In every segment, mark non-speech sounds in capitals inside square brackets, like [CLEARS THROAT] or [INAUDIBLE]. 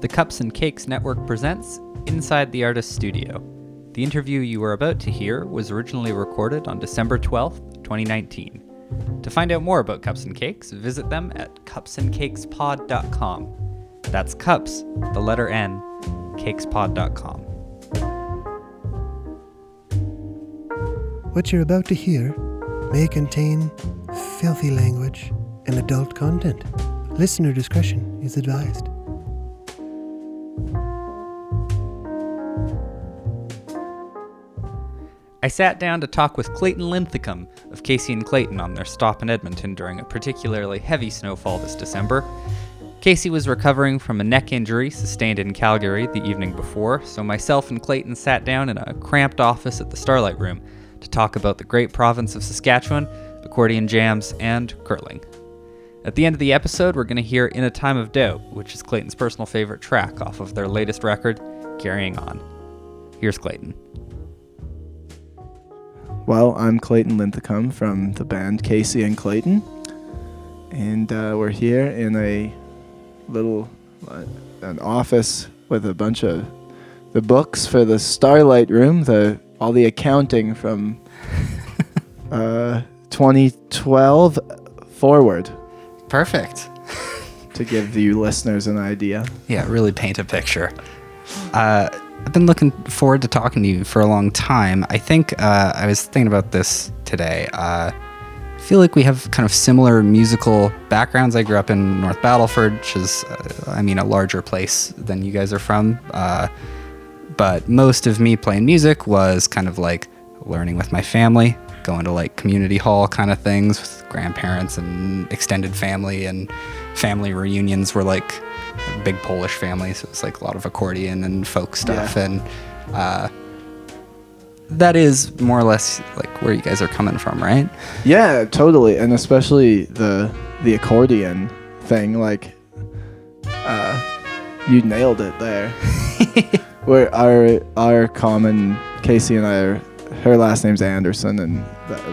The Cups and Cakes Network presents Inside the Artist Studio. The interview you are about to hear was originally recorded on December 12th, 2019. To find out more about Cups and Cakes, visit them at cupsandcakespod.com. That's cups, the letter N, cakespod.com. What you're about to hear may contain filthy language and adult content. Listener discretion is advised. I sat down to talk with Clayton Linthicum of Casey and Clayton on their stop in Edmonton during a particularly heavy snowfall this December. Casey was recovering from a neck injury sustained in Calgary the evening before, so myself and Clayton sat down in a cramped office at the Starlight Room to talk about the great province of Saskatchewan, accordion jams, and curling. At the end of the episode, we're going to hear In a Time of Doubt, which is Clayton's personal favorite track off of their latest record, Carrying On. Here's Clayton. Well, I'm Clayton Linthicum from the band Casey and Clayton, and uh, we're here in a little uh, an office with a bunch of the books for the Starlight Room, the all the accounting from [LAUGHS] uh, 2012 forward Perfect. to give you listeners an idea. Yeah, really paint a picture. Uh, I've been looking forward to talking to you for a long time. I think uh, I was thinking about this today. Uh, I feel like we have kind of similar musical backgrounds. I grew up in North Battleford, which is, uh, I mean, a larger place than you guys are from. Uh, but most of me playing music was kind of like learning with my family, going to like community hall kind of things with grandparents and extended family, and family reunions were like big Polish family, so it's like a lot of accordion and folk stuff, Yeah. and uh, that is more or less like where you guys are coming from, right? Yeah, totally, and especially the the accordion thing. Like, uh, you nailed it there. [LAUGHS] Where our our common Casey and I are, her last name's Anderson, and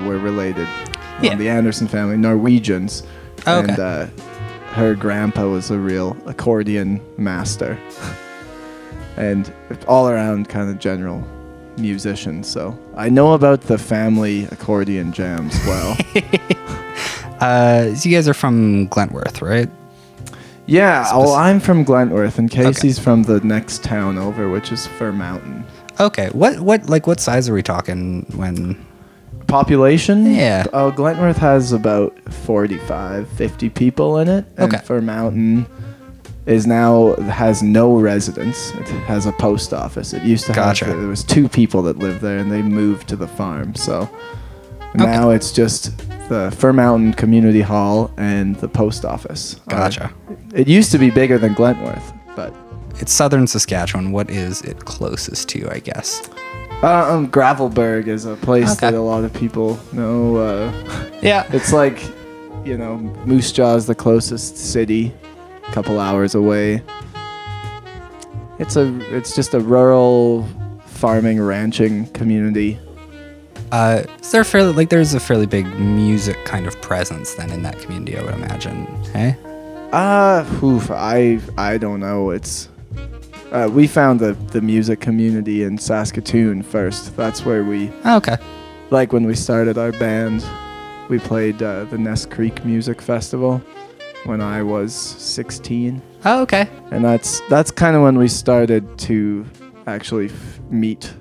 we're related. Yeah. Um, the Anderson family, Norwegians, Oh, okay. and uh, her grandpa was a real accordion master, and all around kind of general musician. So I know about the family accordion jams well. [LAUGHS] Uh, so you guys are from Glentworth, right? Yeah, Spec- well, I'm from Glentworth, and Casey's from the next town over, which is Fir Mountain. Okay. What what like what size are we talking when? Population? Yeah. Oh, Glentworth has about 45, 50 people in it. And Okay. Fir Mountain is now has no residents. It has a post office. It used to Gotcha. have there was two people that lived there, and they moved to the farm. So now it's just the Fir Mountain Community Hall and the post office. Uh, Gotcha. it used to be bigger than Glentworth, but It's southern Saskatchewan. What is it closest to? I guess. Uh, um, Gravelbourg is a place Okay. that a lot of people know. Uh, Yeah. [LAUGHS] it's like, you know, Moose Jaw is the closest city, a couple hours away. It's a, it's just a rural farming ranching community. Uh, is there fairly like there's a fairly big music kind of presence then in that community? I would imagine. Hey. Uh, oof, I, I don't know. It's, uh, we found the the music community in Saskatoon first. That's where we Oh, okay. like when we started our band, we played uh, the Ness Creek Music Festival when I was 16, Oh, okay. and that's that's kind of when we started to actually f- meet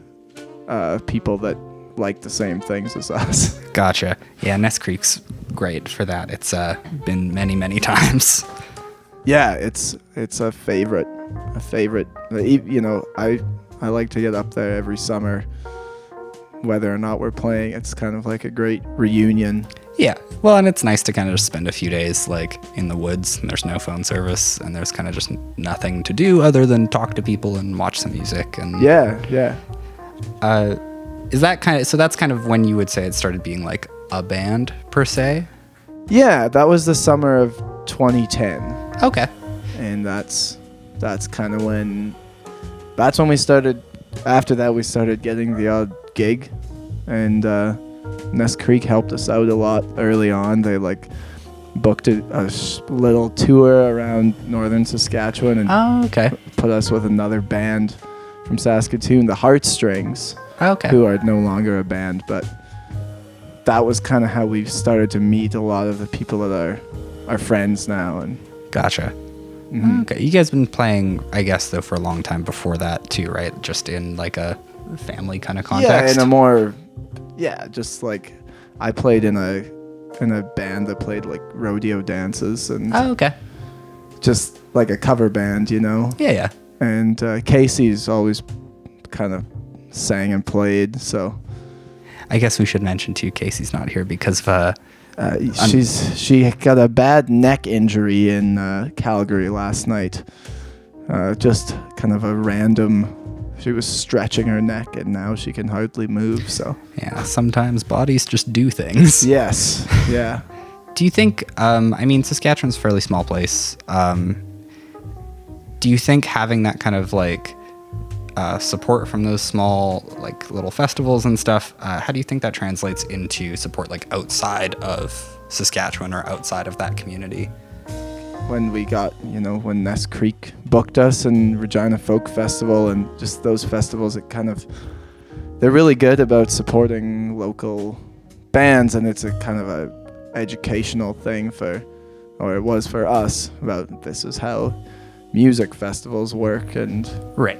uh, people that like the same things as us. [LAUGHS] Gotcha. Yeah, Ness Creek's great for that. It's uh, been many, many [LAUGHS] times. Yeah, it's it's a favorite, a favorite. Uh, You know, I I like to get up there every summer, whether or not we're playing. It's kind of like a great reunion. Yeah. Well, and it's nice to kind of just spend a few days like in the woods and there's no phone service and there's kind of just nothing to do other than talk to people and watch some music and Yeah, yeah. Uh, is that kind of so? That's kind of when you would say it started being like a band per se. Yeah, that was the summer of 2010. Okay. and that's that's kind of when that's when we started after that we started getting the odd gig and uh Ness Creek helped us out a lot early on they like booked a, a little tour around northern Saskatchewan and Oh, okay. put us with another band from Saskatoon, the Heartstrings, Okay. who are no longer a band, but that was kind of how we started to meet a lot of the people that are our friends now. And Gotcha. mhm. Okay. You guys been playing, I guess, though, for a long time before that too, right? Just in like a family kind of context. yeah, in a more yeah, just like I played in a in a band that played like rodeo dances and oh, okay. just like a cover band, you know. Yeah, yeah. And uh, Casey's always kind of sang and played, so I guess we should mention too. Casey's not here because of uh, uh, she's she got a bad neck injury in uh, Calgary last night. Uh, just kind of a random. She was stretching her neck, and now she can hardly move. So yeah. Sometimes bodies just do things. [LAUGHS] yes, yeah. Do you think? Um, I mean, Saskatchewan's a fairly small place. Um, do you think having that kind of like uh, support from those small like little festivals and stuff? Uh, how do you think that translates into support like outside of Saskatchewan or outside of that community? when we got, you know, when Ness Creek booked us and Regina Folk Festival and just those festivals, it kind of, they're really good about supporting local bands and it's a kind of a educational thing for, or it was for us about this is how music festivals work and Right.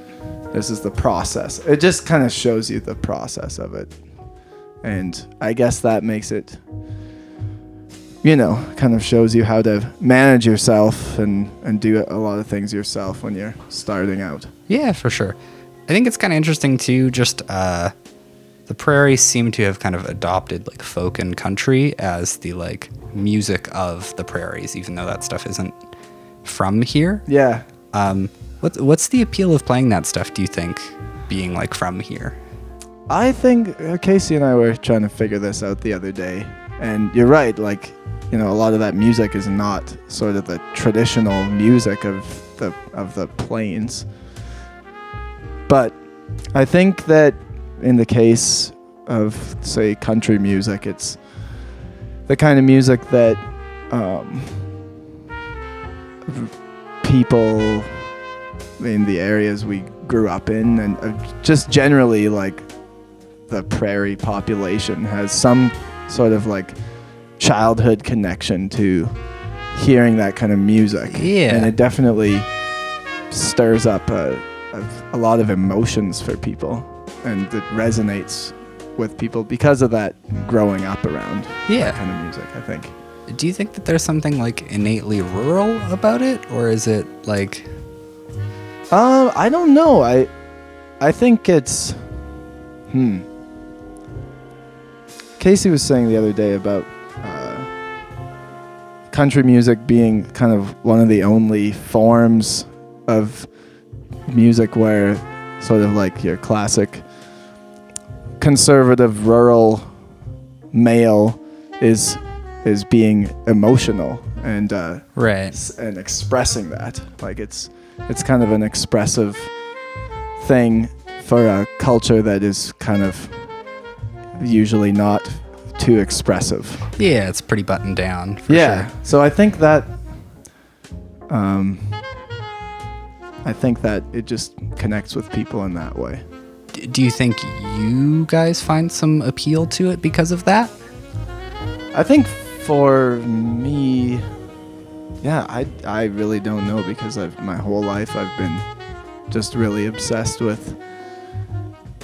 this is the process. It just kind of shows you the process of it. And I guess that makes it, you know, kind of shows you how to manage yourself and, and do a lot of things yourself when you're starting out. Yeah, for sure. I think it's kind of interesting too. Just uh, the prairies seem to have kind of adopted like folk and country as the like music of the prairies, even though that stuff isn't from here. Yeah. Um, what's what's the appeal of playing that stuff? Do you think, being like from here? I think uh, Casey and I were trying to figure this out the other day. And you're right, like, you know, a lot of that music is not sort of the traditional music of the of the plains. But I think that in the case of say country music, it's the kind of music that um, people in the areas we grew up in and uh, just generally like the prairie population has some sort of like childhood connection to hearing that kind of music. Yeah. And it definitely stirs up a, a, a lot of emotions for people and it resonates with people because of that growing up around that kind of music, I think. Do you think that there's something like innately rural about it, or is it like Um, I don't know. I I think it's hmm. Casey was saying the other day about uh, country music being kind of one of the only forms of music where sort of like your classic conservative rural male is is being emotional and uh, right? and expressing that. Like it's it's kind of an expressive thing for a culture that is kind of usually not too expressive. Yeah, it's pretty buttoned down. For yeah. Sure. So I think that um I think that it just connects with people in that way. Do you think you guys find some appeal to it because of that? I think for me, yeah, I I really don't know because I've my whole life I've been just really obsessed with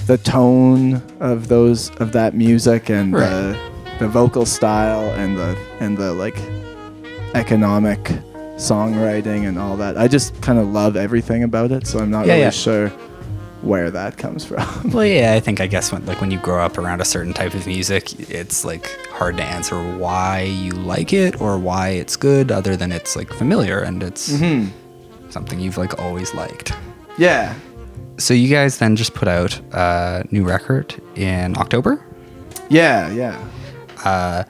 the tone of those of that music and the the vocal style and the and the like economic songwriting and all that. I just kind of love everything about it, so I'm not Yeah, really yeah. sure where that comes from. [LAUGHS] Well, yeah, I think I guess when like when you grow up around a certain type of music, it's like hard to answer why you like it or why it's good, other than it's like familiar and it's hmm something you've like always liked. Yeah. So you guys then just put out a new record in October. Yeah, yeah. Uh,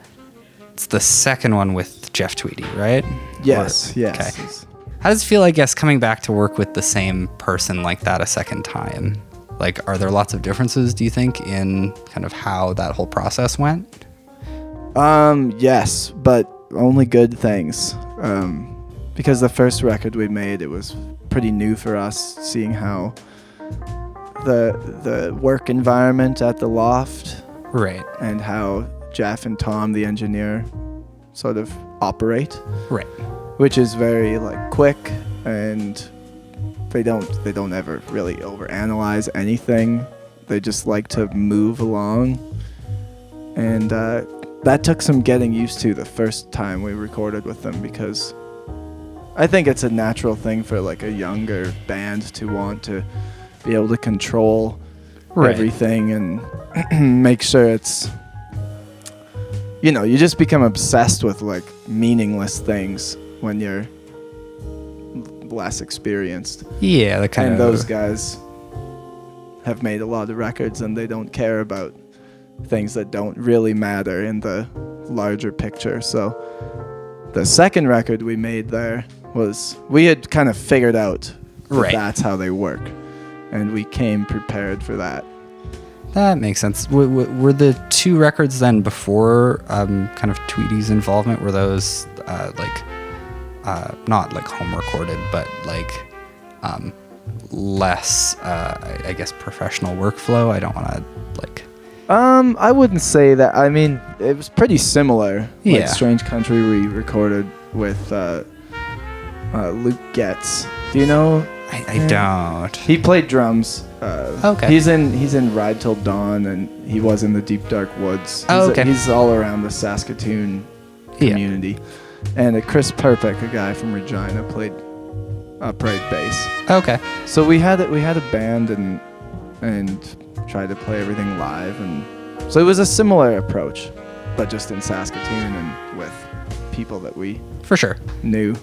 it's the second one with Jeff Tweedy, right? Yes, Or- yes. Okay. How does it feel, I guess, coming back to work with the same person like that a second time? Like, are there lots of differences, do you think, in kind of how that whole process went? Um, yes, but only good things. Um, because the first record we made, it was pretty new for us, seeing how the the work environment at the loft Right. and how Jeff and Tom, the engineer, sort of operate, Right. Which is very like quick and they don't they don't ever really overanalyze anything. They just like to move along, and uh, that took some getting used to the first time we recorded with them because I think it's a natural thing for like a younger band to want to be able to control Right. everything and [CLEARS THROAT] make sure it's you know you just become obsessed with like meaningless things when you're less experienced Yeah, the kind of and of those guys have made a lot of records and they don't care about things that don't really matter in the larger picture so the second record we made there was we had kind of figured out that Right. that's how they work and we came prepared for that That makes sense. W- w- were the two records then before um, kind of Tweedy's involvement? Were those uh, like uh, not like home recorded, but like um, less, uh, I guess, professional workflow? I don't want to like. Um, I wouldn't say that. I mean, it was pretty similar. Yeah. Like Strange Country, we recorded with uh, uh, Luke Getz. Do you know? I, I don't. He played drums. Uh, Okay. He's in he's in Ride Till Dawn, and he was in the Deep Dark Woods. Oh, He's, okay. he's all around the Saskatoon Yeah. And uh, Chris Perpick, a guy from Regina, played upright bass. Okay. So we had we had a band and and tried to play everything live and so it was a similar approach, but just in Saskatoon and with people that we For sure. knew.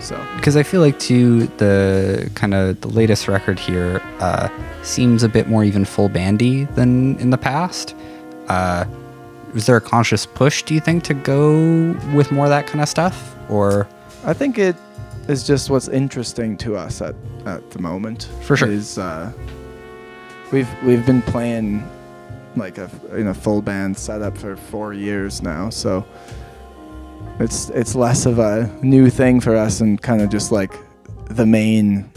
So because I feel like too the kind of the latest record here uh, seems a bit more even full bandy than in the past. Uh, was there a conscious push, do you think, to go with more of that kind of stuff, or I think it is just what's interesting to us at, at the moment. For sure. Is uh, we've we've been playing like a in a full band setup for four years now, so it's it's less of a new thing for us and kind of just like the main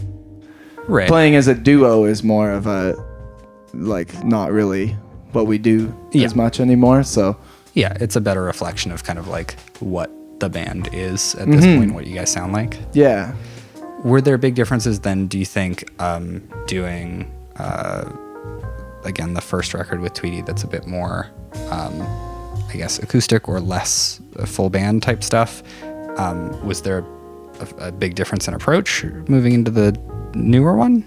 right? playing as a duo is more of a like not really what we do Yeah. as much anymore. So yeah, it's a better reflection of kind of like what the band is at this Mhm. point, what you guys sound like. yeah, Were there big differences then? Do you think um, doing uh, again the first record with Tweedy that's a bit more, um, I guess, acoustic or less full band type stuff? Um, was there a, a big difference in approach moving into the newer one?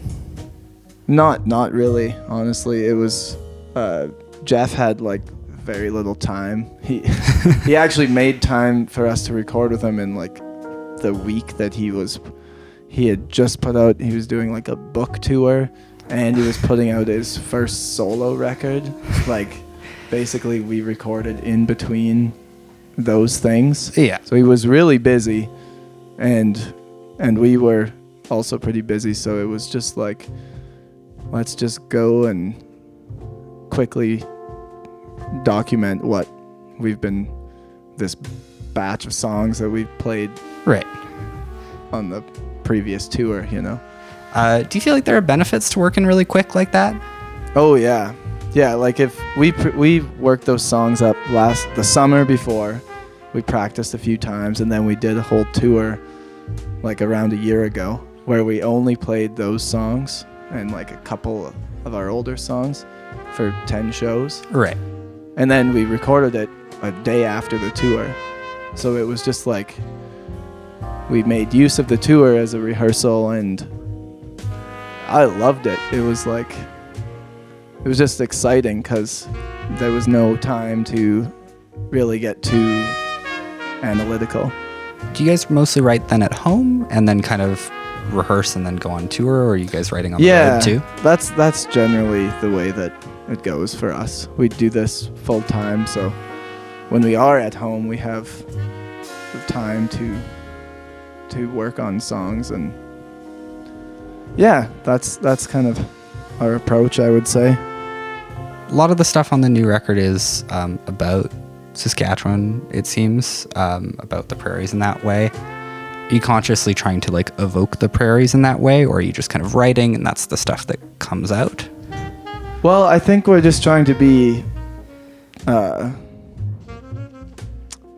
Not not really, honestly. It was uh, Jeff had like very little time. He [LAUGHS] he actually made time for us to record with him in like the week that he was he had just put out he was doing like a book tour and he was putting out his first solo record. Like basically we recorded in between those things. Yeah. So he was really busy and and we were also pretty busy, so it was just like let's just go and quickly document what we've been this batch of songs that we've played Right. on the previous tour, you know. Uh, do you feel like there are benefits to working really quick like that? Oh yeah. Yeah, like if we pr- we worked those songs up last the summer before, we practiced a few times and then we did a whole tour like around a year ago where we only played those songs and like a couple of our older songs for 10 shows. Right. And then we recorded it a day after the tour. So it was just like we made use of the tour as a rehearsal and I loved it. It was like it was just exciting cuz there was no time to really get too analytical. Do you guys mostly write then at home and then kind of rehearse and then go on tour, or are you guys writing on the road too? that's that's generally the way that it goes for us. We do this full time, so when we are at home, we have the time to to work on songs and yeah, that's that's kind of our approach, I would say. A lot of the stuff on the new record is um, about Saskatchewan, it seems, um, about the prairies in that way. Are you consciously trying to like evoke the prairies in that way, or are you just kind of writing and that's the stuff that comes out? Well, I think we're just trying to be, uh,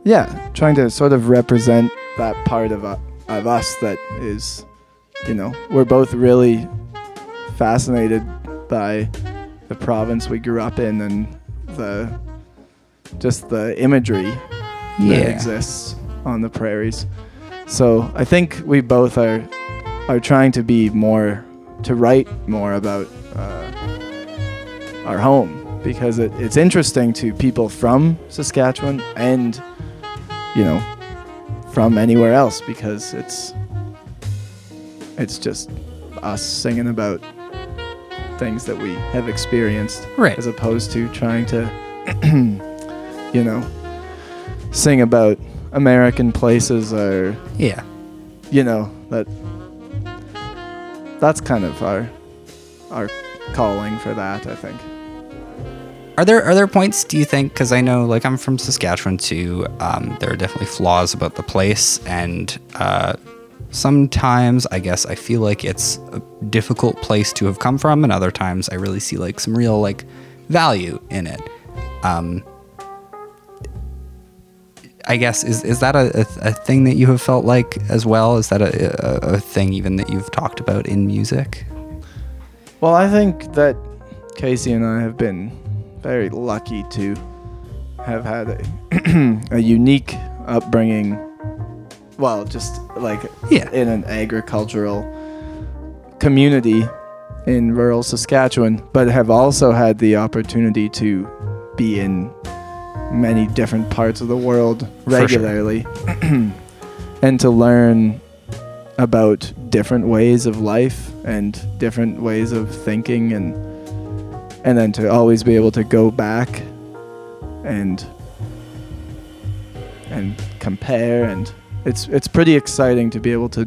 yeah, trying to sort of represent that part of, uh, of us that is, you know, we're both really fascinated by the province we grew up in and the just the imagery that exists on the prairies. So I think we both are are trying to be more to write more about uh, our home. Because it, it's interesting to people from Saskatchewan and you know from anywhere else. Because it's it's just us singing about things that we have experienced. Right. as opposed to trying to [CLEARS THROAT] you know sing about American places are, Yeah. you know that that's kind of our our calling for that I think Are there are there points do you think? Because I know, like, I'm from Saskatchewan too. Um, there are definitely flaws about the place, and uh, sometimes I guess I feel like it's a difficult place to have come from, and other times I really see like some real like value in it. Um, I guess is is that a, a, thing that you have felt like as well? Is that a, a, a thing even that you've talked about in music? well I think that Casey and I have been very lucky to have had a, [CLEARS THROAT] a unique upbringing well just like Yeah. in an agricultural community in rural Saskatchewan, but have also had the opportunity to be in many different parts of the world For sure. regularly [CLEARS THROAT] and to learn about different ways of life and different ways of thinking and and then to always be able to go back and and compare and it's it's pretty exciting to be able to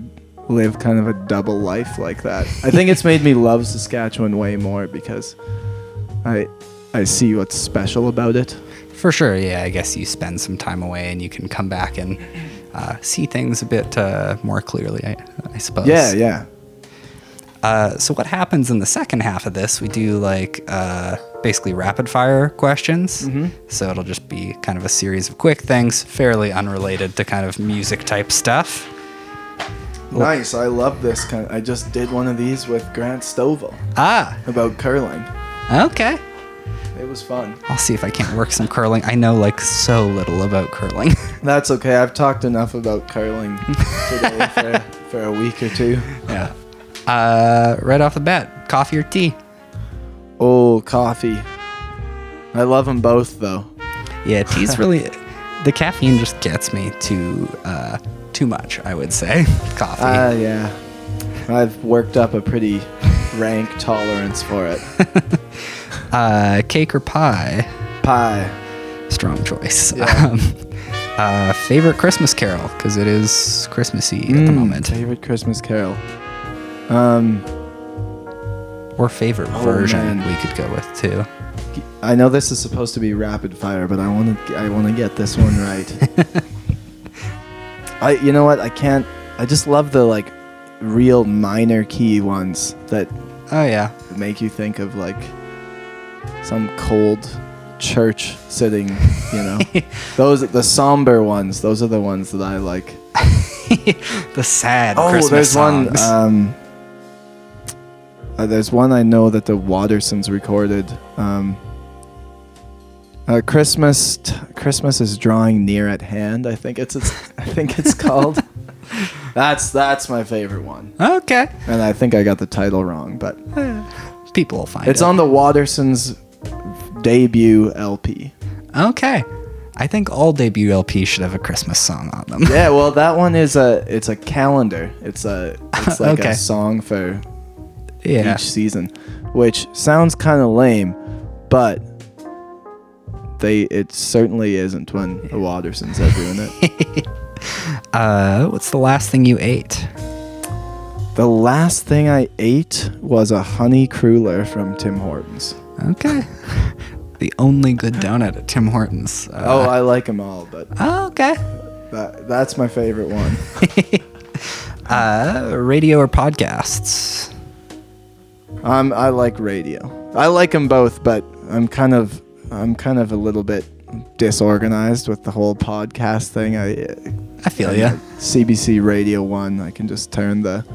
live kind of a double life like that. I think it's made me love Saskatchewan way more because I I see what's special about it. For sure, yeah. I guess you spend some time away and you can come back and uh, see things a bit uh, more clearly, I, I suppose. Yeah, yeah. Uh, so what happens in the second half of this? We do like uh, basically rapid fire questions. So it'll just be kind of a series of quick things, fairly unrelated to kind of music type stuff. Nice. I love this kind. I just did one of these with Grant Stovall Ah, about curling. okay. It was fun. I'll see if I can't work some curling. I know like so little about curling. [LAUGHS] That's okay. I've talked enough about curling today [LAUGHS] for, for a week or two. yeah. Uh, right off the bat, coffee or tea? Oh, coffee. I love them both though. Yeah, tea's [LAUGHS] really the caffeine just gets me too uh, too much. I would say coffee. Ah, yeah. I've worked up a pretty rank tolerance for it. Uh, cake or pie? Pie. Strong choice. Yeah. [LAUGHS] Um, uh, favorite Christmas carol because it is Christmassy at the Mm, moment. Favorite Christmas carol. Um, Or favorite Oh, version man. we could go with too. I know this is supposed to be rapid fire, but I want to I want to get this one right. [LAUGHS] I you know what? I can't I just love the like real minor key ones that Oh yeah. make you think of like some cold church sitting, you know. [LAUGHS] those the somber ones, those are the ones that I like. [LAUGHS] the sad Oh, Christmas there's songs. one um uh, there's one I know that the Watersons recorded. Um, uh, Christmas, t- Christmas is drawing near at hand. I think it's, it's I think it's [LAUGHS] called. that's that's my favorite one, okay. and I think I got the title wrong, but People will find it's it. It's on the Watersons debut LP. Okay. I think all debut LPs should have a Christmas song on them. Yeah, [LAUGHS] well, that one is a it's a calendar. It's a it's like [LAUGHS] Okay. a song for yeah. each season, which sounds kind of lame, but they it certainly isn't when the Watersons are doing it. [LAUGHS] Uh, what's the last thing you ate? The last thing I ate was a honey cruller from Tim Hortons. Okay. [LAUGHS] the only good donut at Tim Hortons. Uh, oh, I like them all, but oh, okay. that, that's my favorite one. [LAUGHS] Uh, radio or podcasts? Um, I like radio. I like them both, but I'm kind of I'm kind of a little bit disorganized with the whole podcast thing. I I feel ya. CBC Radio One. I can just turn the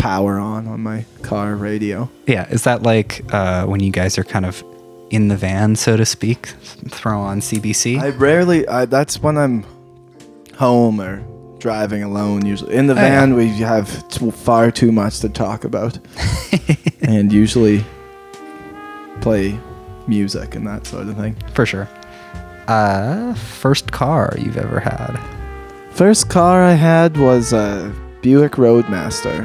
power on on my car radio. Yeah, is that like uh, when you guys are kind of in the van, so to speak, throw on CBC? I rarely. I, that's when I'm home or driving alone. Usually in the Oh, van, we have t- far too much to talk about, [LAUGHS] and usually play music and that sort of thing. For sure. Uh, first car you've ever had? First car I had was a Buick Roadmaster,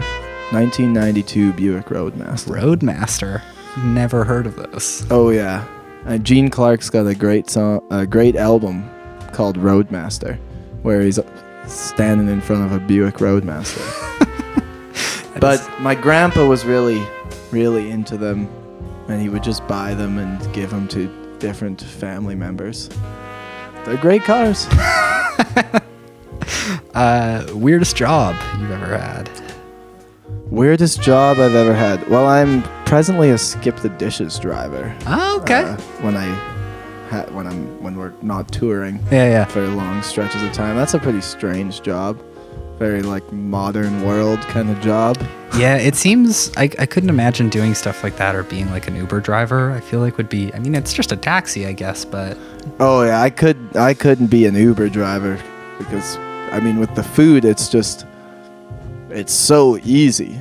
1992 Buick Roadmaster. Roadmaster. Never heard of this. Oh yeah, uh, Gene Clark's got a great song, a great album called Roadmaster, where he's standing in front of a Buick Roadmaster. [LAUGHS] but my grandpa was really, really into them, and he would just buy them and give them to different family members. They're great cars. [LAUGHS] Uh, weirdest job you've ever had? Weirdest job I've ever had. Well, I'm presently a skip the dishes driver. Oh, okay. uh, when I ha- when I'm when we're not touring yeah, yeah. for long stretches of time. That's a pretty strange job. Very like modern world kind of job. Yeah, it seems I, I couldn't imagine doing stuff like that or being like an Uber driver. I feel like would be. I mean, it's just a taxi, I guess, but Oh yeah, I could I couldn't be an Uber driver because I mean with the food it's just it's so easy.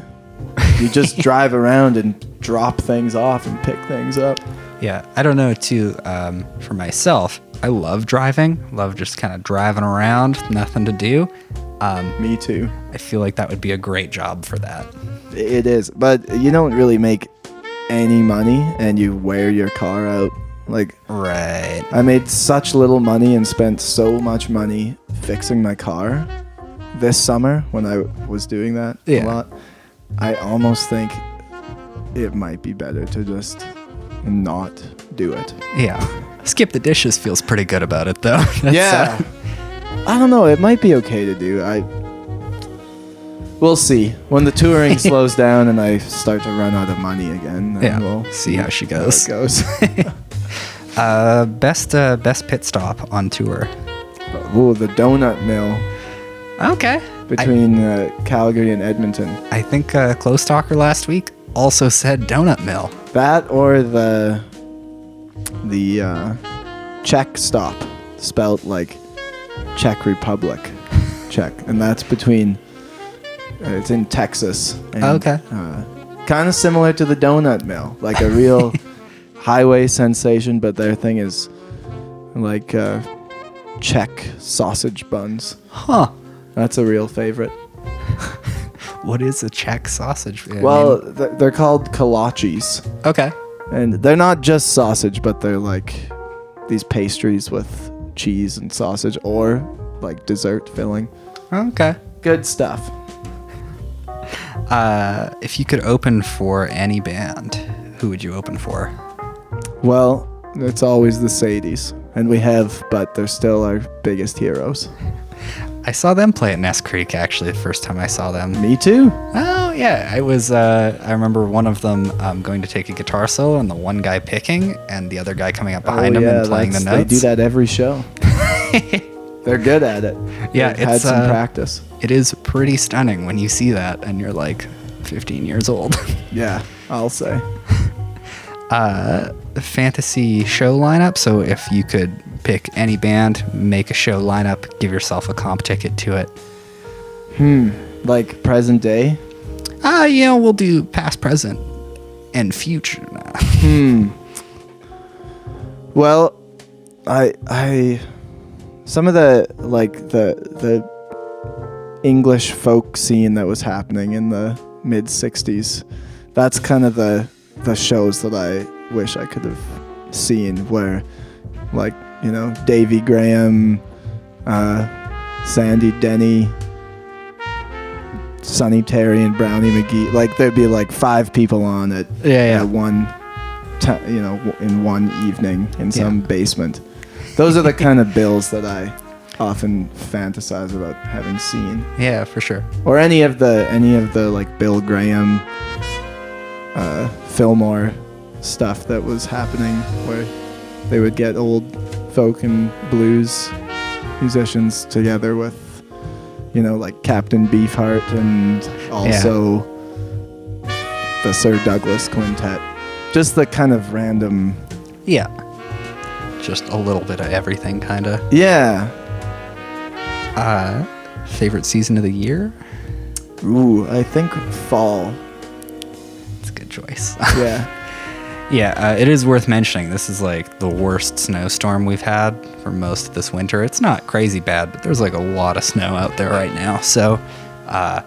You just [LAUGHS] drive around and drop things off and pick things up. yeah, I don't know. Too um, for myself, I love driving. Love just kind of driving around, nothing to do. Um, Me too. I feel like that would be a great job for that. It is, but you don't really make any money and you wear your car out. Like Right. I made such little money and spent so much money fixing my car this summer when I was doing that Yeah. a lot. I almost think it might be better to just not do it. Yeah. Skip the dishes feels pretty good about it though. [LAUGHS] That's, yeah. uh, I don't know. It might be okay to do. I. We'll see when the touring [LAUGHS] slows down and I start to run out of money again. then Yeah, we'll see how she goes. goes. [LAUGHS] uh, best uh, best pit stop on tour. Ooh, the donut mill Okay. between uh, Calgary and Edmonton. I think uh, Close Talker last week also said Donut Mill. That or the the uh, Czech stop, spelt like Czech Republic, [LAUGHS] Czech, and that's between. Uh, it's in Texas. And, Okay. Uh, kind of similar to the donut mill, like a real [LAUGHS] highway sensation, but their thing is like uh, Czech sausage buns. Huh. That's a real favorite. [LAUGHS] What is a Czech sausage? I Well, mean- th- they're called kolaches. okay. And they're not just sausage, but they're like these pastries with cheese and sausage or like dessert filling. Okay. Good stuff. Uh, if you could open for any band, who would you open for? Well, it's always the Sadies. And we have, but they're still our biggest heroes. [LAUGHS] I saw them play at Ness Creek actually the first time I saw them. Me too. Oh yeah, I was. Uh, I remember one of them um, going to take a guitar solo, and the one guy picking, and the other guy coming up behind Oh, him yeah, and playing the notes. They do that every show. [LAUGHS] they're good at it. Yeah, They've had it's, some uh, practice. It is pretty stunning when you see that, and you're like 15 years old. [LAUGHS] Yeah, I'll say. Uh, fantasy show lineup. So if you could pick any band, make a show lineup, give yourself a comp ticket to it. Hmm. Like present day. Ah, you know, we'll do past, present, and future. now. [LAUGHS] Hmm. Well, I I some of the like the the English folk scene that was happening in the mid '60s. That's kind of the the shows that I wish I could have seen, where like you know Davy Graham, uh, Sandy Denny. Sonny Terry and Brownie McGhee, like there'd be like five people on it Yeah, yeah. at one ti you know, in one evening in some basement. Those are the kind of bills that I often fantasize about having seen, Yeah, for sure. or any of the any of the like Bill Graham, uh, Fillmore stuff that was happening, where they would get old folk and blues musicians together with, you know, like Captain Beefheart and also the Sir Douglas Quintet. Just the kind of random. Yeah. Just a little bit of everything, kind of. Yeah. Uh, favorite season of the year? Ooh, I think fall. It's a good choice. Yeah. yeah, uh, it is worth mentioning. This is like the worst snowstorm we've had for most of this winter. It's not crazy bad, but there's like a lot of snow out there right now. So, uh,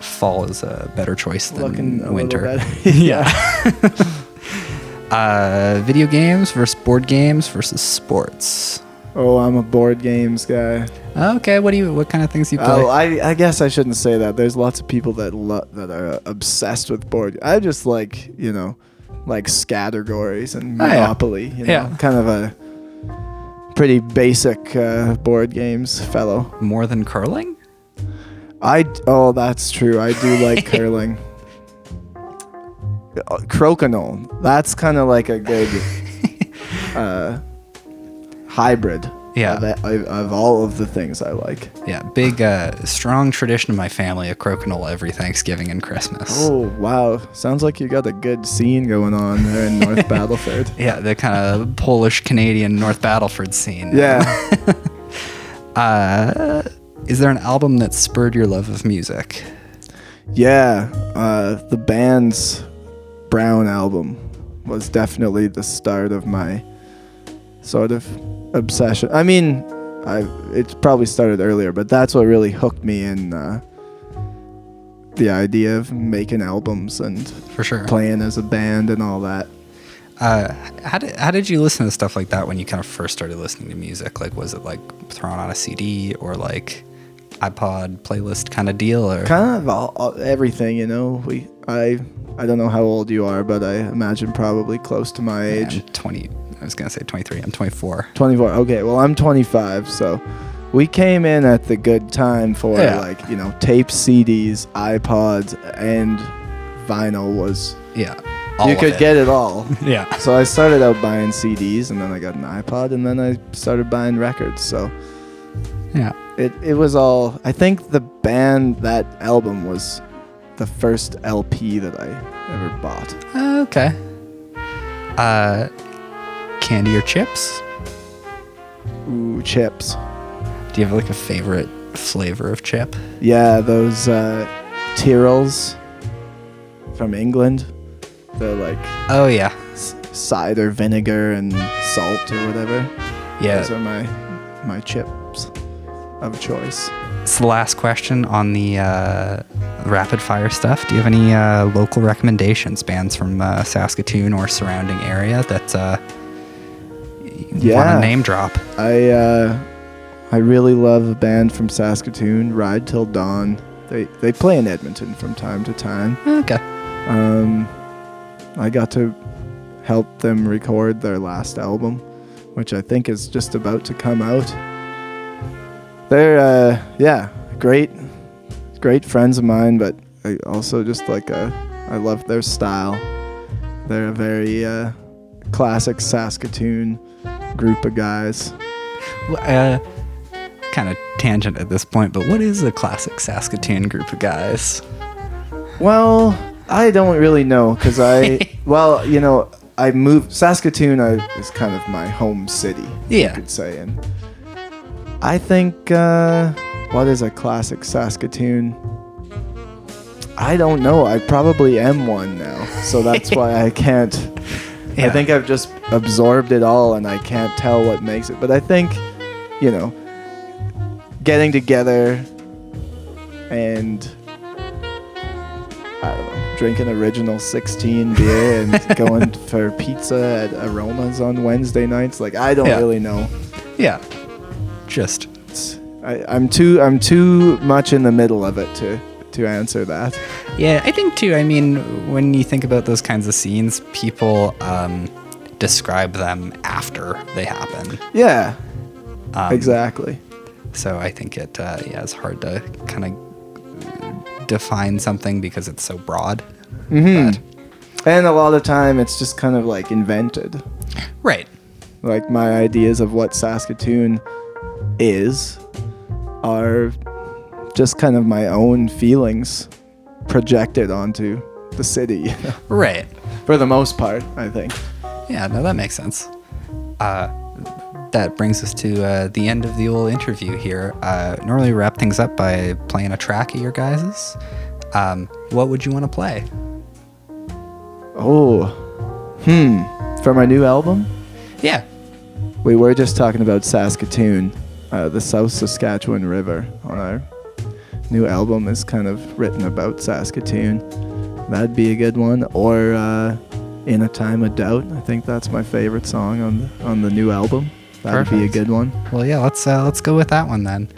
fall is a better choice than Looking winter. [LAUGHS] yeah. [LAUGHS] uh, video games versus board games versus sports. Oh, I'm a board games guy. Okay, what do you? What kind of things you play? Oh, I, I guess I shouldn't say that. There's lots of people that lo- that are obsessed with board. I just like you know, like Scattergories and Oh, yeah. Monopoly. You know, Yeah. kind of a pretty basic uh, board games fellow. More than curling? I oh, that's true. I do like [LAUGHS] curling. Uh, Crokinole. That's kind of like a good [LAUGHS] uh, hybrid. Yeah. Of, of, all of the things I like. Yeah, big, uh, strong tradition in my family of crokinole every Thanksgiving and Christmas. Oh wow! Sounds like you got a good scene going on there in North [LAUGHS] Battleford. Yeah, the kind of Polish Canadian North Battleford scene. Yeah. [LAUGHS] Uh, is there an album that spurred your love of music? Yeah. Uh, the band's Brown album was definitely the start of my sort of obsession. I mean, I it probably started earlier, but that's what really hooked me in uh, the idea of making albums and For sure. playing as a band and all that. Uh, how did how did you listen to stuff like that when you kind of first started listening to music? Like, was it like thrown on a CD or like iPod playlist kind of deal? Or kind of all, all, everything you know we i i don't know how old you are but i imagine probably close to my age I'm twenty. I was gonna say twenty three. I'm twenty four. 24 okay well i'm 25 so we came in at the good time for Yeah. like you know tape cds ipods and vinyl was Yeah. you could it. get it all [LAUGHS] Yeah. so i started out buying cds and then i got an ipod and then i started buying records so Yeah. it, it was all i think the band that album was the first lp that i ever bought Okay. Uh, candy or chips? ooh chips Do you have like a favorite flavor of chip? yeah those uh tyrrells from england they're like Oh yeah. s- cider vinegar and salt or whatever Yeah. those are my my chips of choice It's the last question on the uh, rapid fire stuff. Do you have any uh, local recommendations, bands from uh, Saskatoon or surrounding area that you want Yeah. to name drop? I uh, I really love a band from Saskatoon, Ride Till Dawn. They they play in Edmonton from time to time. Okay. Um, I got to help them record their last album, which I think is just about to come out. They're uh, yeah, great, great friends of mine, but I also just like uh, I love their style. They're a very uh, classic Saskatoon group of guys. Uh, kind of tangent at this point, but what is a classic Saskatoon group of guys? Well, I don't really know because I, [LAUGHS] well, you know, I moved Saskatoon. I, is kind of my home city. Yeah. you could say, and I think uh, what is a classic Saskatoon? I don't know. I probably am one now, so that's why I [LAUGHS] can't. I think I've just absorbed it all, and I can't tell what makes it. But I think, you know, getting together and I don't know, drinking original 16 [LAUGHS] beer and going for pizza at Aromas on Wednesday nights. Like I don't Yeah. really know. Yeah. Just I, I'm too I'm too much in the middle of it to to answer that. Yeah, I think too. I mean, when you think about those kinds of scenes, people um, describe them after they happen. Yeah, Um, exactly. So I think it uh, yeah, it's hard to kind of define something because it's so broad. hmm And a lot of time, it's just kind of like invented. Right. Like my ideas of what Saskatoon is are just kind of my own feelings projected onto the city. you [LAUGHS] know, Right. For the most part, I think. Yeah, no, that makes sense. Uh, that brings us to uh, the end of the old interview here. Uh, normally, we wrap things up by playing a track of your guys's. Um, what would you want to play? Oh, hmm. For my new album, Yeah. we were just talking about Saskatoon, uh, the South Saskatchewan River. On our new album is kind of written about Saskatoon. That'd be a good one. Or uh, In a Time of Doubt. I think that's my favorite song on the, on the new album. That'd be a good one. Well, yeah. Let's uh, let's go with that one then.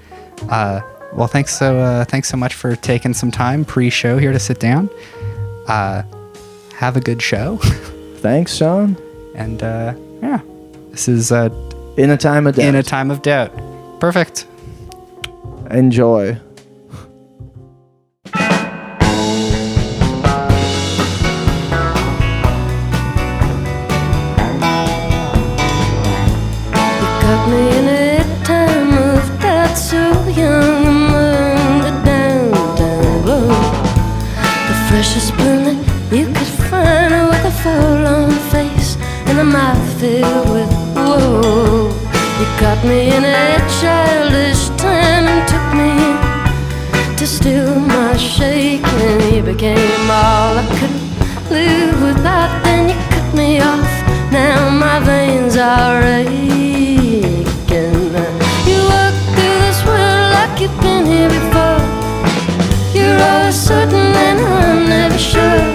Uh, well, thanks so uh, thanks so much for taking some time pre-show here to sit down. Uh, have a good show, [LAUGHS] Thanks, Sean. and uh, yeah, this is uh, In a Time of Doubt. in a time of doubt. Perfect. Enjoy. In a childish time and took me to still my shaking. You became all I could live without. Then you cut me off. Now my veins are aching. You walk through this world like you've been here before. You're always certain and I'm never sure.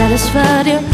Satisfied your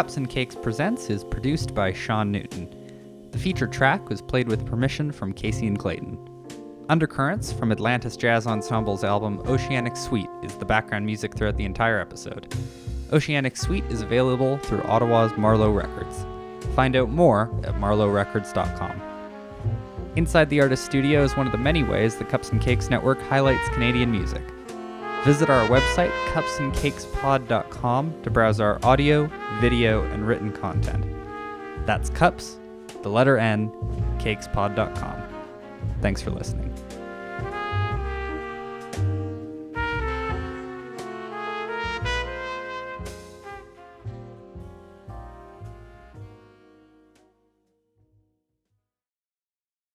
Cups and Cakes Presents is produced by Sean Newton. The featured track was played with permission from Kacy and Clayton. Undercurrents from Atlantis Jazz Ensemble's album Oceanic Suite is the background music throughout the entire episode. Oceanic Suite is available through Ottawa's Marlowe Records. Find out more at marlowerecords.com. Inside the Artist Studio is one of the many ways the Cups and Cakes Network highlights Canadian music. Visit our website, cupsncakespod.com, to browse our audio, video, and written content. That's cups, the letter N, cakespod.com. Thanks for listening.